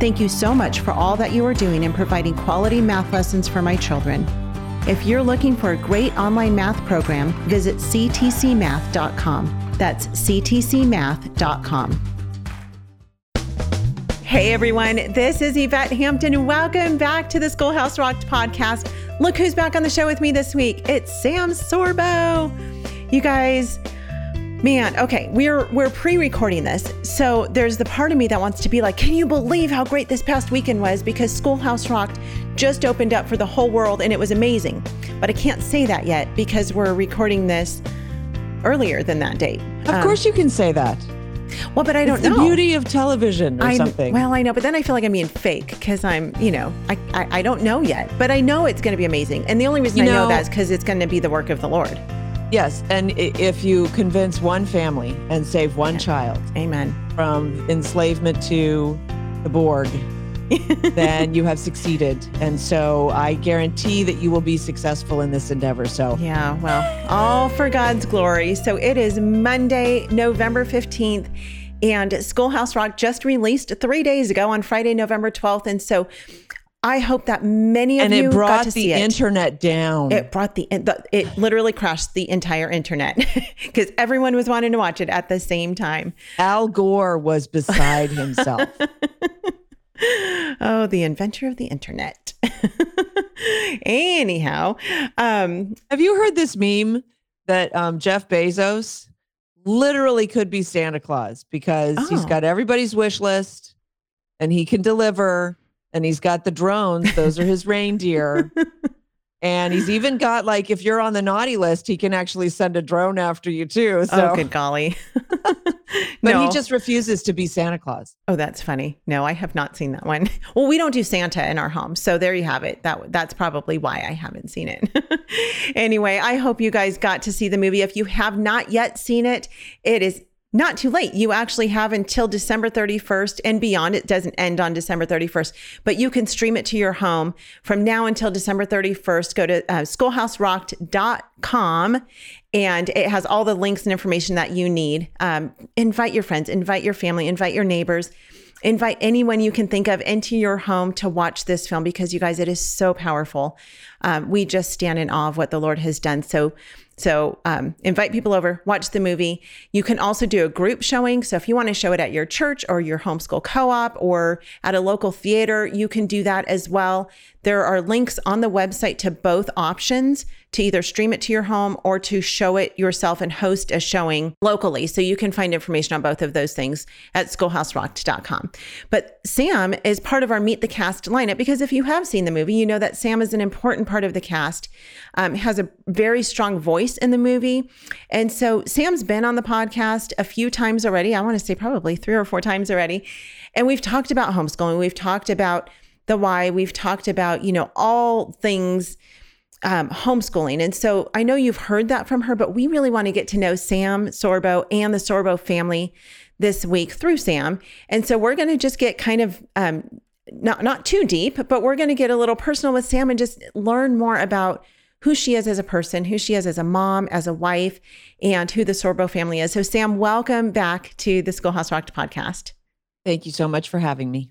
Thank you so much for all that you are doing in providing quality math lessons for my children. If you're looking for a great online math program, visit ctcmath.com. That's ctcmath.com. Hey everyone, this is Yvette Hampton. Welcome back to the Schoolhouse Rocked podcast. Look who's back on the show with me this week. It's Sam Sorbo. You guys, Man, okay, we're we're pre-recording this. So there's the part of me that wants to be like, "Can you believe how great this past weekend was because Schoolhouse Rocked just opened up for the whole world and it was amazing." But I can't say that yet because we're recording this earlier than that date. Of um, course you can say that. Well, but I don't it's know. the beauty of television or I, something. Well, I know, but then I feel like I'm being fake because I'm, you know, I, I, I, don't know yet, but I know it's going to be amazing. And the only reason you I know, know that is because it's going to be the work of the Lord. Yes, and if you convince one family and save one child, amen, from enslavement to the Borg, then you have succeeded. And so I guarantee that you will be successful in this endeavor. So, yeah, well, all for God's glory. So it is Monday, November 15th. And Schoolhouse Rock just released three days ago on Friday, November 12th. And so I hope that many of and you it brought got to the see it. Brought the internet down. It brought the, the it literally crashed the entire internet because everyone was wanting to watch it at the same time. Al Gore was beside himself. oh, the inventor of the internet. Anyhow, um, have you heard this meme that um, Jeff Bezos literally could be Santa Claus because oh. he's got everybody's wish list and he can deliver and he's got the drones. Those are his reindeer. And he's even got like if you're on the naughty list, he can actually send a drone after you too. Oh, so. Oh, good golly! but no. he just refuses to be Santa Claus. Oh, that's funny. No, I have not seen that one. Well, we don't do Santa in our home, so there you have it. That that's probably why I haven't seen it. anyway, I hope you guys got to see the movie. If you have not yet seen it, it is not too late. You actually have until December 31st and beyond. It doesn't end on December 31st, but you can stream it to your home from now until December 31st. Go to uh, schoolhouserocked.com and it has all the links and information that you need. Um, invite your friends, invite your family, invite your neighbors, invite anyone you can think of into your home to watch this film because you guys, it is so powerful. Um, we just stand in awe of what the Lord has done. So so um, invite people over, watch the movie. You can also do a group showing. So if you want to show it at your church or your homeschool co op or at a local theater, you can do that as well. There are links on the website to both options to either stream it to your home or to show it yourself and host a showing locally. So you can find information on both of those things at schoolhouserocked.com. But Sam is part of our Meet the Cast lineup because if you have seen the movie, you know that Sam is an important part of the cast, um, has a very strong voice in the movie. And so Sam's been on the podcast a few times already. I want to say probably three or four times already. And we've talked about homeschooling. We've talked about the why. We've talked about, you know, all things um, homeschooling. And so I know you've heard that from her, but we really want to get to know Sam Sorbo and the Sorbo family this week through Sam. And so we're going to just get kind of um, not not too deep, but we're going to get a little personal with Sam and just learn more about who she is as a person, who she is as a mom, as a wife, and who the Sorbo family is. So Sam, welcome back to the Schoolhouse Rocked podcast. Thank you so much for having me.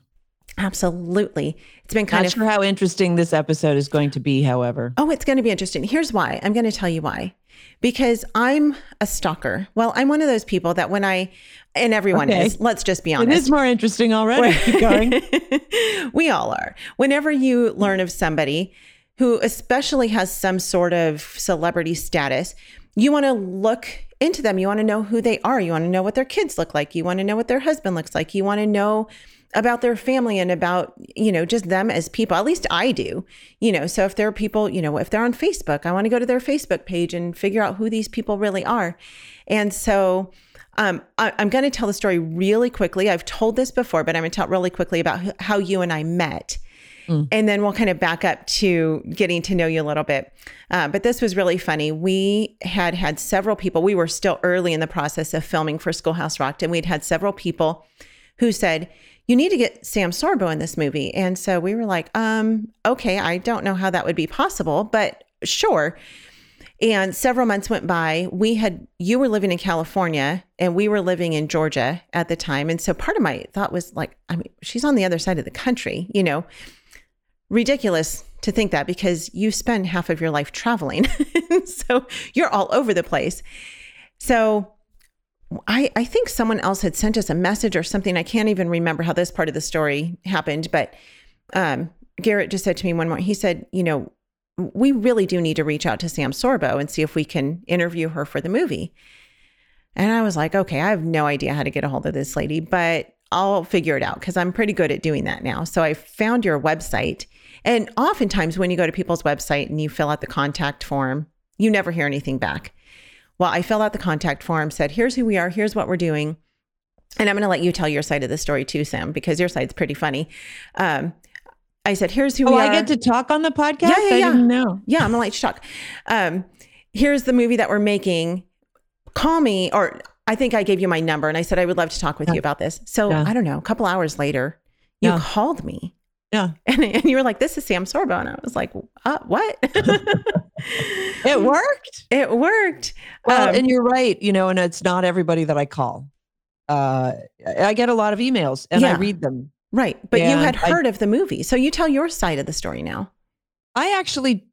Absolutely. It's been kind of. Not of sure how interesting this episode is going to be, however. Oh, it's going to be interesting. Here's why. I'm going to tell you why. Because I'm a stalker. Well, I'm one of those people that when I and everyone okay. is, let's just be honest. It is more interesting already. Keep going. we all are. Whenever you learn of somebody who especially has some sort of celebrity status, you want to look into them. You want to know who they are. You want to know what their kids look like. You want to know what their husband looks like. You want to know about their family and about you know just them as people at least i do you know so if there are people you know if they're on facebook i want to go to their facebook page and figure out who these people really are and so um, I, am going to tell the story really quickly i've told this before but i'm going to tell it really quickly about how you and i met Mm. And then we'll kind of back up to getting to know you a little bit. Uh, but this was really funny. We had had several people, we were still early in the process of filming for Schoolhouse Rocked, and we'd had several people who said, you need to get Sam Sorbo in this movie. And so we were like, um, okay, I don't know how that would be possible, but sure. And several months went by. We had, you were living in California and we were living in Georgia at the time. And so part of my thought was like, I mean, she's on the other side of the country, you know, ridiculous to think that because you spend half of your life traveling. so you're all over the place. So I, I think someone else had sent us a message or something. I can't even remember how this part of the story happened, but um, Garrett just said to me one morning, he said, you know, we really do need to reach out to Sam Sorbo and see if we can interview her for the movie. And I was like, okay, I have no idea how to get a hold of this lady, but I'll figure it out because I'm pretty good at doing that now. So I found your website. And oftentimes, when you go to people's website and you fill out the contact form, you never hear anything back. Well, I filled out the contact form, said, here's who we are, here's what we're doing. And I'm going to let you tell your side of the story too, Sam, because your side's pretty funny. Um, I said, here's who oh, I get to talk on the podcast? Yeah, yeah, yeah. I didn't know. Yeah, I'm gonna let you talk. Um, here's the movie that we're making. Call me, or I think I gave you my number and I said I would love to talk with yeah. you about this. So yeah. I don't know, a couple hours later, you yeah. called me. Yeah. And, and you were like, this is Sam Sorbo. And I was like, uh, what? it worked. It worked. Well, um, and you're right, you know, and it's not everybody that I call. Uh, I get a lot of emails and I read them Right. But and you had heard I, of the movie. So you tell your side of the story now. I actually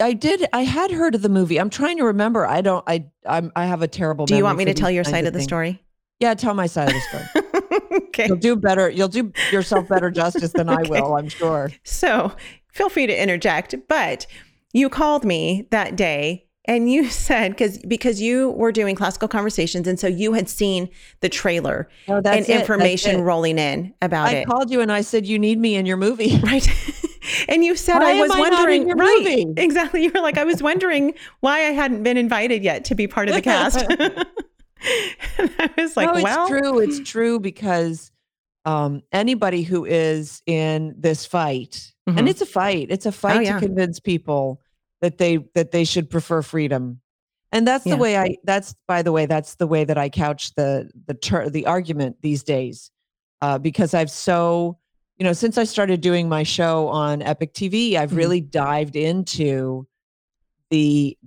I did I had heard of the movie. I'm trying to remember. I don't I I'm I have a terrible Do you want me to tell your side of, of the story? Yeah, tell my side of the story. okay. You'll do better. You'll do yourself better justice than okay. I will, I'm sure. So, feel free to interject, but you called me that day and you said because because you were doing classical conversations, and so you had seen the trailer oh, and information rolling in about I it. I called you and I said you need me in your movie, right? and you said why I was I wondering, right? Movie? Exactly. You were like, I was wondering why I hadn't been invited yet to be part of the cast. I was like, no, well, it's true. It's true because um, anybody who is in this fight, mm-hmm. and it's a fight. It's a fight oh, yeah. to convince people that they that they should prefer freedom and that's yeah. the way i that's by the way that's the way that i couch the the ter- the argument these days uh, because i've so you know since i started doing my show on epic tv i've mm-hmm. really dived into the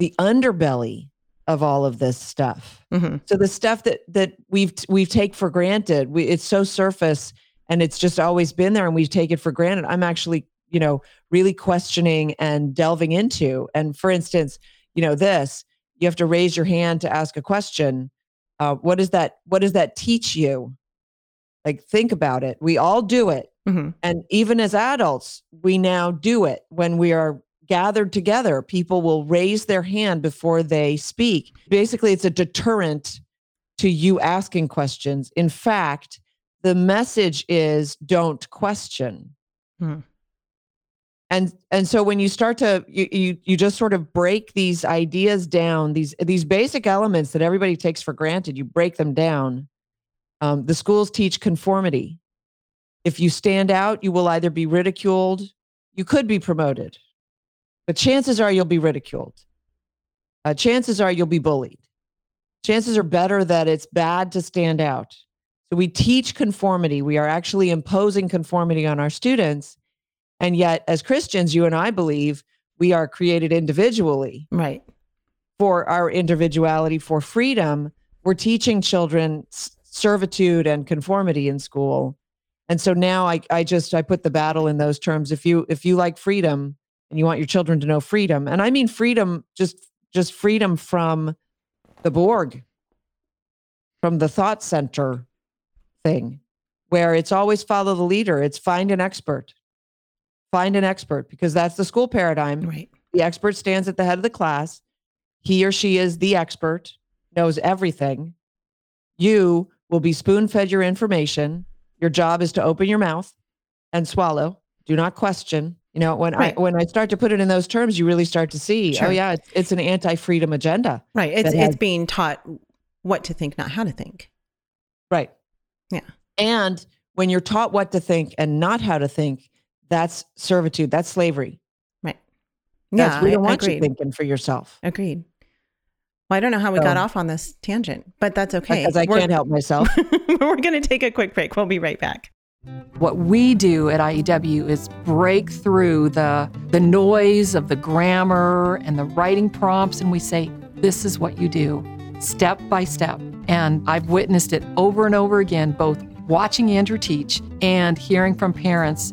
the underbelly of all of this stuff mm-hmm. so the stuff that that we've we've take for granted we, it's so surface and it's just always been there and we take it for granted i'm actually you know really questioning and delving into. And for instance you know this you have to raise your hand to ask a question uh, what does that what does that teach you? Like think about it. We all do it. Mm-hmm. and even as adults we now do it. When we are gathered together people will raise their hand before they speak. Basically it's a deterrent to you asking questions. In fact the message is don't question. Hmm and and so when you start to you, you you just sort of break these ideas down these these basic elements that everybody takes for granted you break them down. Um, the schools teach conformity. If you stand out you will either be ridiculed you could be promoted but chances are you'll be ridiculed. Uh, chances are you'll be bullied. Chances are better that it's bad to stand out. So we teach conformity. We are actually imposing conformity on our students and yet, as Christians, you and I believe we are created individually. Right. For our individuality, for freedom, we're teaching children servitude and conformity in school. And so now I, I just I put the battle in those terms. If you if you like freedom and you want your children to know freedom, and I mean freedom, just just freedom from the Borg, from the thought center thing, where it's always follow the leader. It's find an expert find an expert because that's the school paradigm. Right. The expert stands at the head of the class. He or she is the expert, knows everything. You will be spoon fed your information. Your job is to open your mouth and swallow. Do not question. You know, when right. I when I start to put it in those terms, you really start to see, oh, sure. oh yeah, it's, it's an anti-freedom agenda. Right. It's has, it's being taught what to think, not how to think. Right. Yeah. And when you're taught what to think and not how to think, that's servitude. That's slavery. Right. That's, yeah, we don't I, want agreed. you thinking for yourself. Agreed. Well, I don't know how we So- got off on this tangent, but that's okay. Because I We're- can't help myself. We're going to take a quick break. We'll be right back. What we do at IEW is break through the the noise of the grammar and the writing prompts and we say this is what you do step by step. And I've witnessed it over and over again both watching Andrew teach and hearing from parents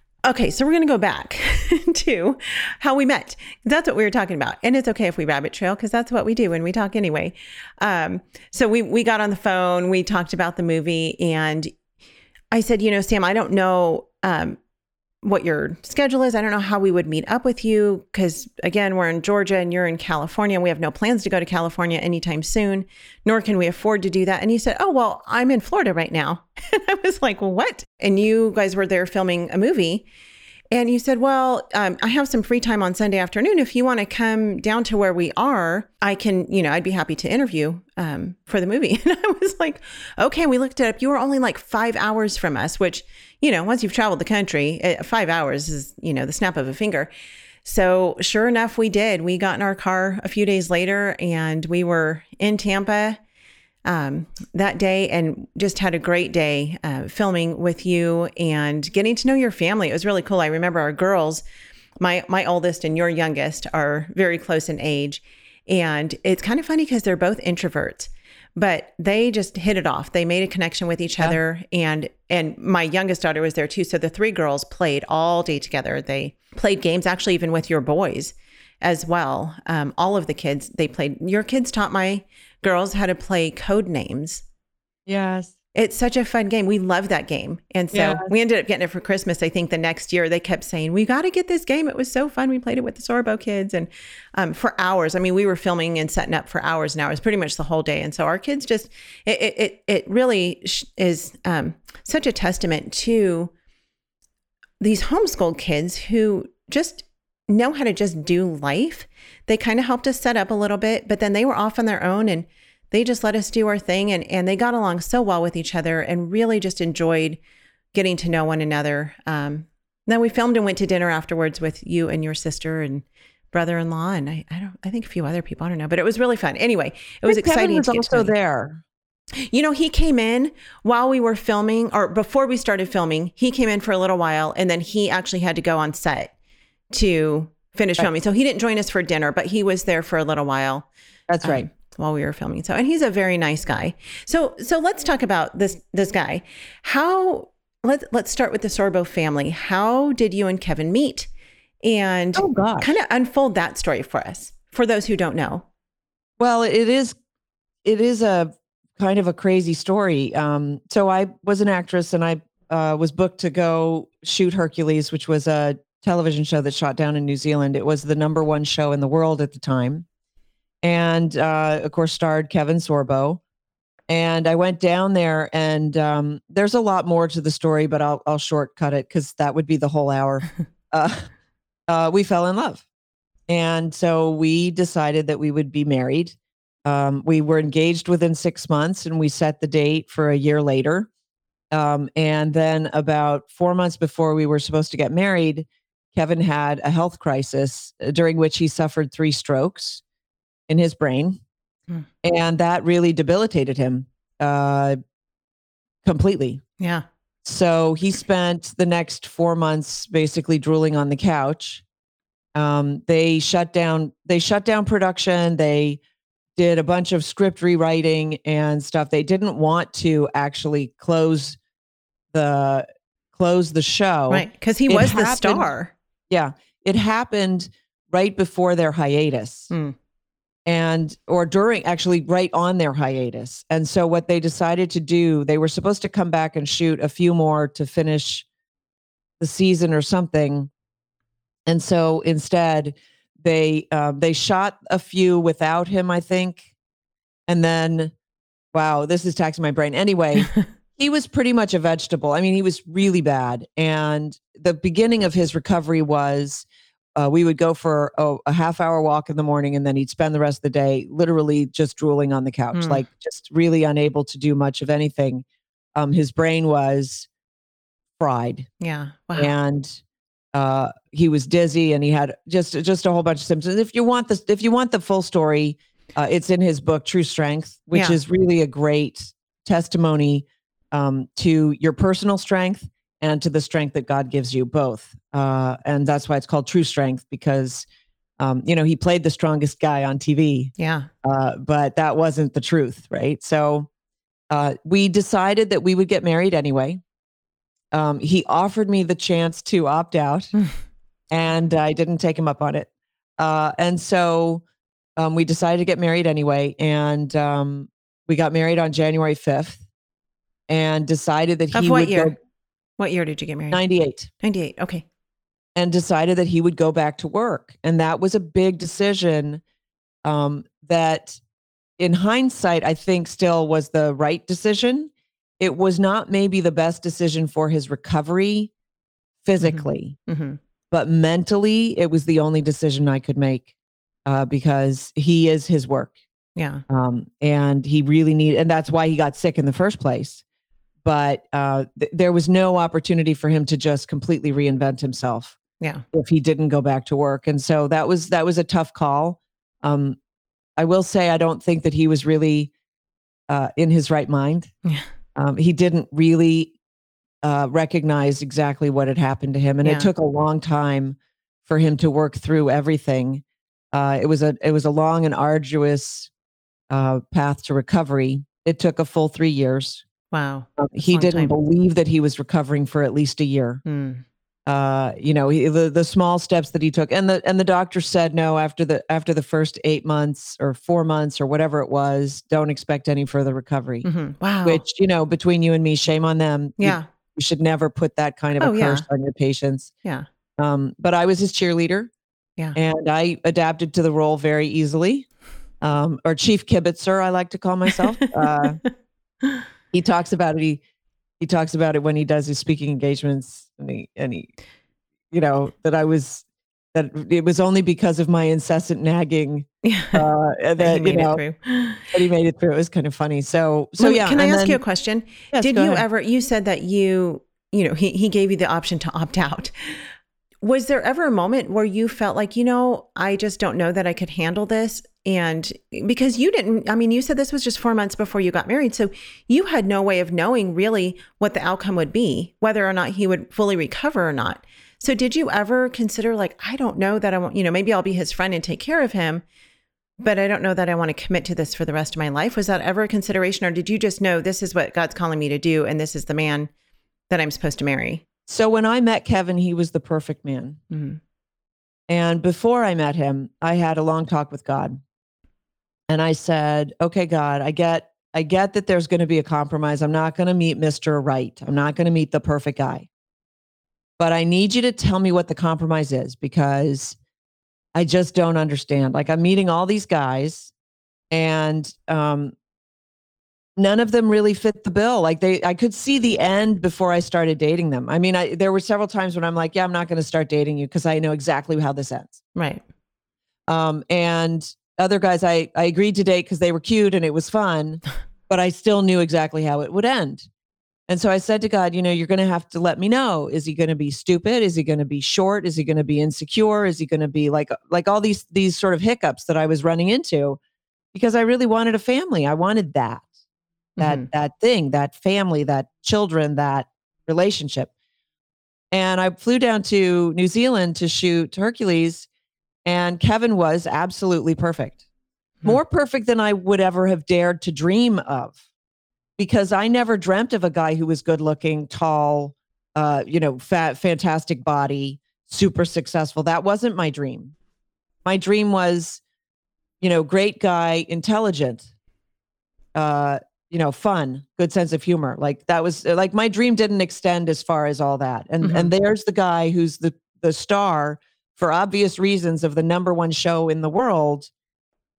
Okay, so we're going to go back to how we met. That's what we were talking about, and it's okay if we rabbit trail because that's what we do when we talk anyway. Um, so we we got on the phone, we talked about the movie, and I said, you know, Sam, I don't know um, what your schedule is. I don't know how we would meet up with you because, again, we're in Georgia and you're in California. We have no plans to go to California anytime soon, nor can we afford to do that. And he said, Oh, well, I'm in Florida right now. And I was like, what? And you guys were there filming a movie. And you said, Well, um, I have some free time on Sunday afternoon. If you want to come down to where we are, I can, you know, I'd be happy to interview um, for the movie. And I was like, Okay, we looked it up. You were only like five hours from us, which, you know, once you've traveled the country, eh, five hours is, you know, the snap of a finger. So sure enough, we did. We got in our car a few days later and we were in Tampa um, that day and just had a great day uh, filming with you and getting to know your family. It was really cool. I remember our girls, my my oldest and your youngest, are very close in age, and it's kind of funny because they're both introverts, but they just hit it off. They made a connection with each Yeah. other, and and my youngest daughter was there too. So the three girls played all day together. They played games, actually, even with your boys as well. Um, all of the kids they played. Your kids taught my girls how to play code names. yes. It's such a fun game. We love that game. And so Yes. we ended up getting it for Christmas. I think the next year they kept saying, We got to get this game. It was so fun. We played it with the Sorbo kids and um, for hours. I mean, we were filming and setting up for hours and hours, pretty much the whole day. And so our kids just, it, it, it, really is um, such a testament to these homeschooled kids who just know how to just do life. They kind of helped us set up a little bit, but then they were off on their own and they just let us do our thing and, and they got along so well with each other and really just enjoyed getting to know one another. Um, then we filmed and went to dinner afterwards with you and your sister and brother-in-law and I, I don't I think a few other people I don't know but it was really fun anyway it was exciting Kevin was to get also you. there. You know, he came in while we were filming or before we started filming. He came in for a little while and then he actually had to go on set to finish Right. filming. So he didn't join us for dinner, but he was there for a little while That's um, right. while we were filming. So and he's a very nice guy. So so let's talk about this this guy. How let's let's start with the Sorbo family. How did you and Kevin meet? And Oh gosh. kind of unfold that story for us for those who don't know. Well, it is it is a kind of a crazy story. Um, so I was an actress and I uh, was booked to go shoot Hercules, which was a television show that shot down in New Zealand. It was the number one show in the world at the time. And uh, of course, starred Kevin Sorbo. And I went down there, and um, there's a lot more to the story, but I'll I'll shortcut it because that would be the whole hour. uh, uh, we fell in love, and so we decided that we would be married. Um, we were engaged within six months, and we set the date for a year later. Um, and then about four months before we were supposed to get married, Kevin had a health crisis uh, during which he suffered three strokes in his brain. Hmm. And that really debilitated him uh, completely. Yeah. So he spent the next four months basically drooling on the couch. Um, they shut down. They shut down production. They did a bunch of script rewriting and stuff. They didn't want to actually close the close the show. Right. Because he It was the star. Yeah, it happened right before their hiatus. Hmm. And or during actually right on their hiatus. And so what they decided to do, they were supposed to come back and shoot a few more to finish the season or something. And so instead they um, they shot a few without him, I think. And then, wow, this is taxing my brain. Anyway, he was pretty much a vegetable. I mean, he was really bad. And the beginning of his recovery was uh, we would go for a, a, half hour walk in the morning and then he'd spend the rest of the day literally just drooling on the couch, mm. like just really unable to do much of anything. Um, his brain was fried. Yeah. Wow. And uh, he was dizzy and he had just just a whole bunch of symptoms. If you want this, if you want the full story, uh, it's in his book True Strength, which yeah. is really a great testimony um, to your personal strength and to the strength that God gives you both. Uh, and that's why it's called True Strength because, um, you know, he played the strongest guy on TV. Yeah. Uh, but that wasn't the truth, right? So uh, we decided that we would get married anyway. Um, he offered me the chance to opt out, and I didn't take him up on it. Uh, and so um, we decided to get married anyway. And um, we got married on January 5th and decided that of he what would year? go What year did you get married? 98 98. Okay. and decided that he would go back to work. And that was a big decision um, that, in hindsight, I think still was the right decision. It was not maybe the best decision for his recovery physically, Mm-hmm. but mentally, it was the only decision I could make uh, because he is his work. Yeah. Um, and he really needed, and that's why he got sick in the first place. But uh, th- there was no opportunity for him to just completely reinvent himself Yeah. if he didn't go back to work. And so that was that was a tough call. Um, I will say I don't think that he was really uh, in his right mind. Yeah. Um, he didn't really uh, recognize exactly what had happened to him, and Yeah. it took a long time for him to work through everything. Uh, it was a it was a long and arduous uh, path to recovery. It took a full three years. Wow. Um, he didn't time. believe that he was recovering for at least a year Hmm. uh you know he, the the small steps that he took and the and the doctor said no after the after the first 8 months or 4 months or whatever it was don't expect any further recovery Mhm. Wow. which you know between you and me shame on them You- yeah. you, should never put that kind of Oh, a yeah. curse on your patients Yeah. um but i was his cheerleader Yeah. and i adapted to the role very easily um or chief kibitzer i like to call myself uh he talks about it he he talks about it when he does his speaking engagements and he and he you know that i was that it was only because of my incessant nagging uh That you made it know he made it through it was kind of funny so so me- yeah Can I ask you a question? yes, Did you ahead. ever, you said that you, you know, he, he gave you the option to opt out. Was there ever a moment where you felt like, you know, I just don't know that I could handle this? And because you didn't, I mean, you said this was just four months before you got married. So you had no way of knowing really what the outcome would be, whether or not he would fully recover or not. So did you ever consider, like, I don't know that I want, you know, maybe I'll be his friend and take care of him, but I don't know that I want to commit to this for the rest of my life? Was that ever a consideration? Or did you just know this is what God's calling me to do and this is the man that I'm supposed to marry? so when i met kevin he was the perfect man Mhm. And before I met him, I had a long talk with God. And I said, "Okay, God, I get I get that there's going to be a compromise. I'm not going to meet Mr. Right. I'm not going to meet the perfect guy. But I need you to tell me what the compromise is because I just don't understand. Like I'm meeting all these guys and um none of them really fit the bill. Like they I could see the end before I started dating them. I mean, I there were several times when I'm like, yeah, I'm not going to start dating you because I know exactly how this ends. Right. Um, and other guys I, I agreed to date because they were cute and it was fun, but I still knew exactly how it would end. And so I said to God, you know, you're going to have to let me know. Is he going to be stupid? Is he going to be short? Is he going to be insecure? Is he going to be like like all these these sort of hiccups that I was running into because I really wanted a family. I wanted that that Mhm. that thing, that family, that children, that relationship. And I flew down to New Zealand to shoot Hercules, and Kevin was absolutely perfect. Hmm. More perfect than I would ever have dared to dream of. Because I never dreamt of a guy who was good looking, tall, uh, you know, fat, fantastic body, super successful. That wasn't my dream. My dream was, you know, great guy, intelligent, uh, you know, fun, good sense of humor. Like that was like my dream didn't extend as far as all that. And Mhm. and there's the guy who's the the star for obvious reasons of the number one show in the world.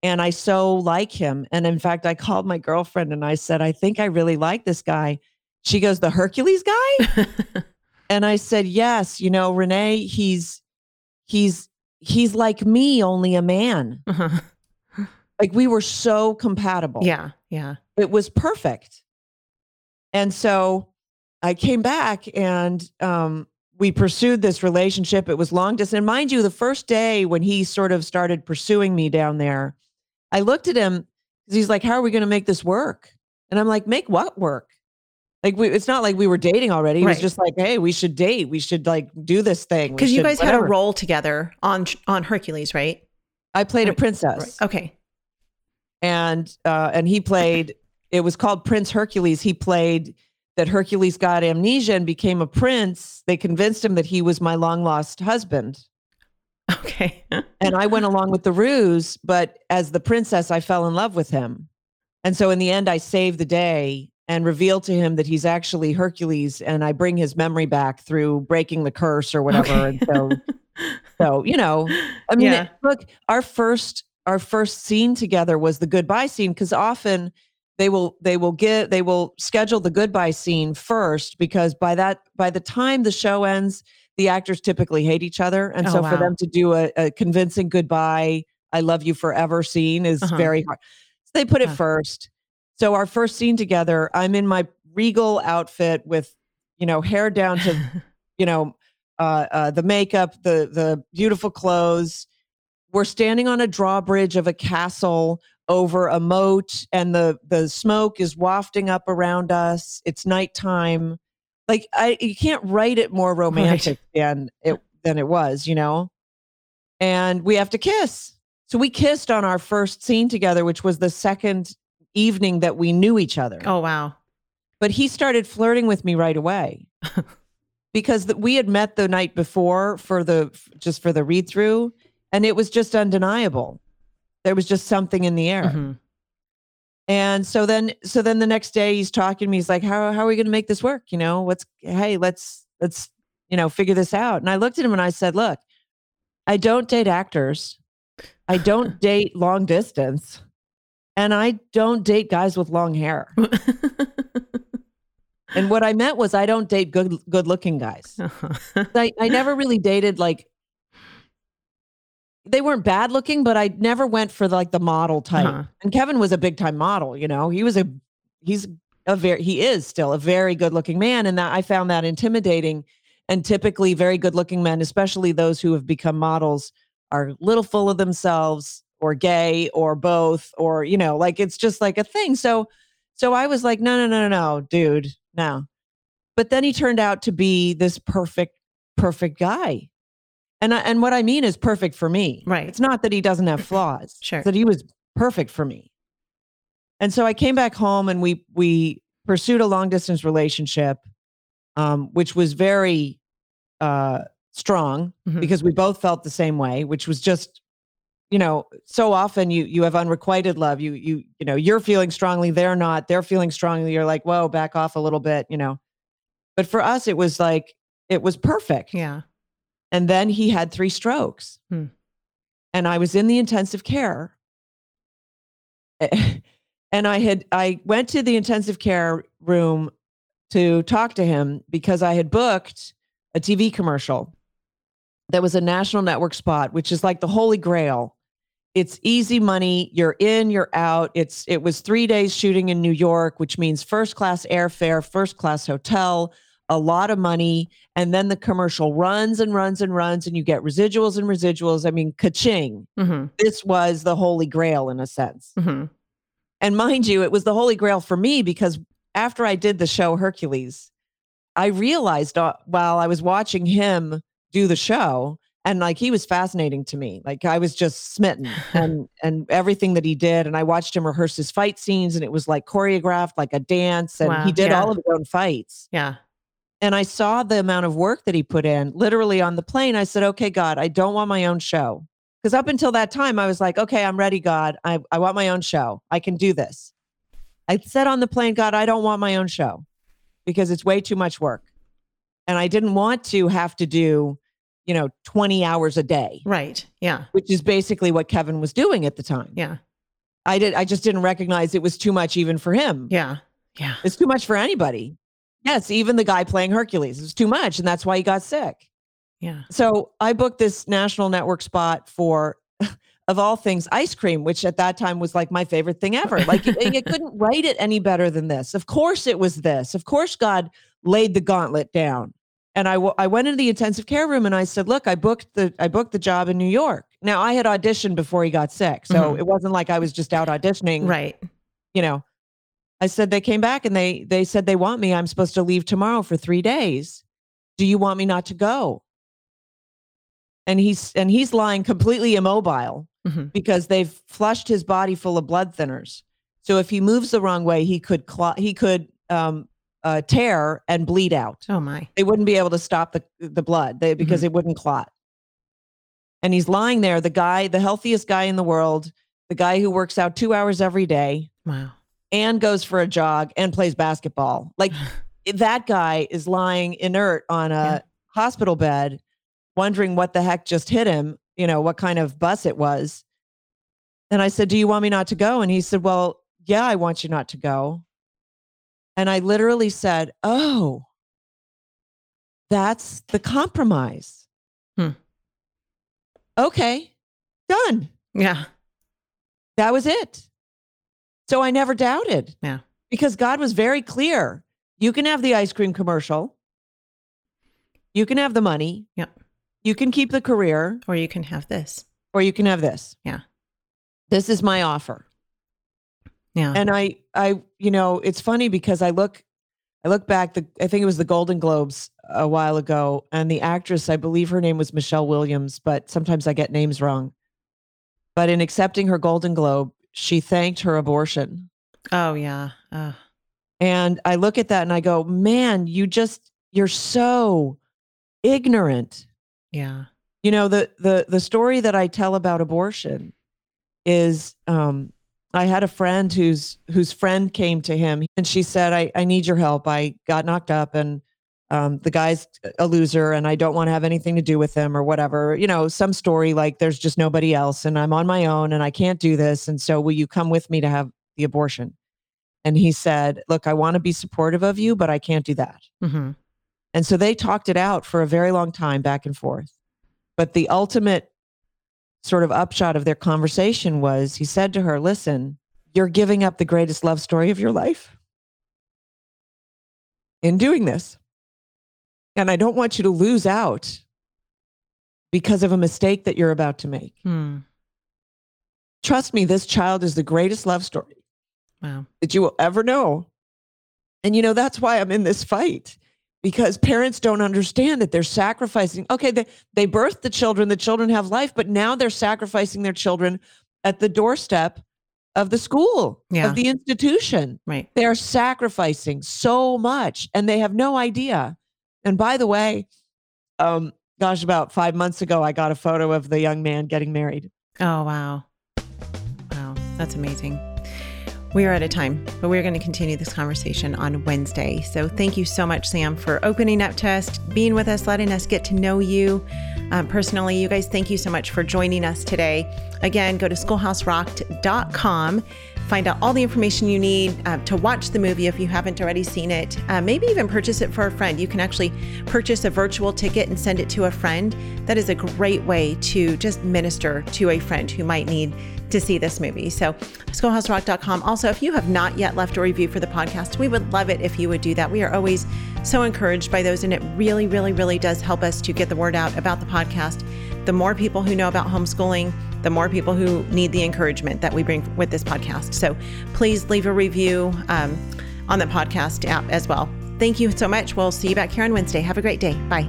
and I so like him. And in fact, I called my girlfriend and I said, I think I really like this guy. She goes, The Hercules guy? and I said, Yes, you know, Renee, he's he's he's like me, only a man. Uh-huh. Like we were so compatible. Yeah. Yeah. It was perfect. And so I came back and um we pursued this relationship. It was long distance. And mind you, the first day when he sort of started pursuing me down there, I looked at him because he's like, How are we going to make this work? And I'm like, Make what work? Like, we, it's not like we were dating already. It right. was just like, Hey, we should date. We should like do this thing. Because you guys whatever. had a role together on on Hercules, right? I played right. a princess. Right. Okay. And uh, and he played. It was called Prince Hercules. He played that Hercules got amnesia and became a prince. They convinced him that he was my long lost husband. Okay. and I went along with the ruse, but as the princess, I fell in love with him. And so in the end, I saved the day and revealed to him that he's actually Hercules and I bring his memory back through breaking the curse or whatever. Okay. And so, so, you know, I mean, yeah. look, our first, our first scene together was the goodbye scene. Cause often they will, they will get, they will schedule the goodbye scene first because by that, by the time the show ends, the actors typically hate each other. And oh, so wow. for them to do a, a, convincing goodbye, I love you forever scene is uh-huh. very hard. So they put it uh-huh. first. So our first scene together, I'm in my regal outfit with, you know, hair down to, you know, uh, uh, the makeup, the the beautiful clothes. We're standing on a drawbridge of a castle over a moat, and the the smoke is wafting up around us. It's nighttime like I you can't write it more romantic right. than it than it was, you know? And we have to kiss. So we kissed on our first scene together, which was the second evening that we knew each other. Oh wow. But he started flirting with me right away. because the, we had met the night before for the just for the read through and it was just undeniable. There was just something in the air. Mm-hmm. And so then, so then the next day he's talking to me. He's like, how, how are we going to make this work? You know, what's, hey, let's, let's, you know, figure this out. And I looked at him and I said, look, I don't date actors. I don't date long distance. And I don't date guys with long hair. and what I meant was I don't date good good looking guys. Uh-huh. I, I never really dated like they weren't bad looking, but I never went for the, like the model type. Uh-huh. And Kevin was a big time model, you know. He was a he's a very he is still a very good looking man and that I found that intimidating. And typically very good looking men, especially those who have become models, are little full of themselves or gay or both or you know, like it's just like a thing. So so I was like, no, no, no, no, no, dude, no. But then he turned out to be this perfect, perfect guy and I, and what I mean is perfect for me. Right. It's not that he doesn't have flaws. sure. That he was perfect for me. And so I came back home and we we pursued a long distance relationship, um, which was very uh, strong mm-hmm. because we both felt the same way, which was just, you know, so often you you have unrequited love. You you you know you're feeling strongly, they're not. They're feeling strongly. You're like, whoa, back off a little bit, you know. But for us, it was like it was perfect. Yeah. And then he had three strokes. Hmm. And I was in the intensive care. And I had I went to the intensive care room to talk to him because I had booked a TV commercial that was a national network spot, which is like the holy grail. It's easy money. You're in, you're out. It's it was three days shooting in New York, which means first class airfare, first class hotel, a lot of money and then the commercial runs and runs and runs and you get residuals and residuals. I mean ka-ching. Mm-hmm. this was the holy grail in a sense. Mm-hmm. and mind you it was the holy grail for me because after i did the show hercules i realized uh, while i was watching him do the show and like he was fascinating to me. Like i was just smitten and and everything that he did and i watched him rehearse his fight scenes and it was like choreographed like a dance and wow, he did yeah. all of his own fights. Yeah and I saw the amount of work that he put in literally on the plane. I said, okay, God, I don't want my own show. Because up until that time, I was like, okay, I'm ready, God. I, I want my own show. I can do this. I said on the plane, God, I don't want my own show because it's way too much work. And I didn't want to have to do, you know, 20 hours a day. Right. Yeah. Which is basically what Kevin was doing at the time. Yeah. I did. I just didn't recognize it was too much even for him. Yeah. Yeah. It's too much for anybody. Yes, even the guy playing Hercules. It's too much, and that's why he got sick. Yeah. So I booked this national network spot for, of all things, ice cream, which at that time was like my favorite thing ever. Like you, couldn't write it any better than this. Of course, it was this. Of course, God laid the gauntlet down. And I, w- I went into the intensive care room and I said, "Look, I booked the I booked the job in New York. Now I had auditioned before he got sick, so Mhm. it wasn't like I was just out auditioning. Right. You know, I said they came back and they they said they want me. I'm supposed to leave tomorrow for three days. Do you want me not to go? And he's and he's lying completely immobile Mhm. because they've flushed his body full of blood thinners. So if he moves the wrong way, he could clot, he could um, uh, tear and bleed out. Oh my. They wouldn't be able to stop the the blood they, because it wouldn't clot. And he's lying there, the guy, the healthiest guy in the world, the guy who works out two hours every day Wow. And goes for a jog and plays basketball. Like that guy is lying inert on a Yeah. hospital bed, wondering what the heck just hit him, you know, what kind of bus it was. And I said, Do you want me not to go? And he said, Well, yeah, I want you not to go. And I literally said, Oh, that's the compromise. Hmm. Okay, done. Yeah. That was it. So I never doubted. Yeah. Because God was very clear. You can have the ice cream commercial. You can have the money. Yep. You can keep the career Or you can have this. or you can have this. Yeah. This is my offer. Yeah. And I I you know, it's funny because I look I look back the I think it was the Golden Globes a while ago and the actress, I believe her name was Michelle Williams, but sometimes I get names wrong. But in accepting her Golden Globe, she thanked her abortion. oh yeah. Uh, And I look at that and I go, man, you just, you're so ignorant. yeah. You know, the the the story that I tell about abortion is um I had a friend whose whose friend came to him and she said, I, I need your help. I got knocked up and um, the guy's a loser and I don't want to have anything to do with him or whatever. You know, some story like there's just nobody else and I'm on my own and I can't do this. And so will you come with me to have the abortion? And he said, Look, I want to be supportive of you, but I can't do that. hmm And so they talked it out for a very long time back and forth. But the ultimate sort of upshot of their conversation was he said to her, Listen, you're giving up the greatest love story of your life in doing this. And I don't want you to lose out because of a mistake that you're about to make. Hmm. Trust me, this child is the greatest love story Wow. that you will ever know. And you know, that's why I'm in this fight because parents don't understand that they're sacrificing. Okay, they, they birthed the children, the children have life, but now they're sacrificing their children at the doorstep of the school, Yeah. of the institution. Right. They're sacrificing so much and they have no idea. And by the way, um, gosh, about five months ago, I got a photo of the young man getting married. Oh, wow. Wow. That's amazing. We are out of time, but we're going to continue this conversation on Wednesday. So thank you so much, Sam, for opening up to us, being with us, letting us get to know you um, personally. You guys, thank you so much for joining us today. Again, go to schoolhouserocked.com. Find out all the information you need uh, to watch the movie if you haven't already seen it. Uh, maybe even purchase it for a friend. You can actually purchase a virtual ticket and send it to a friend. That is a great way to just minister to a friend who might need to see this movie. So, schoolhouserock.com. Also, if you have not yet left a review for the podcast, we would love it if you would do that. We are always so encouraged by those, and it really, really, really does help us to get the word out about the podcast. The more people who know about homeschooling, the more people who need the encouragement that we bring with this podcast. So, please leave a review um, on the podcast app as well. Thank you so much. We'll see you back here on Wednesday. Have a great day. Bye.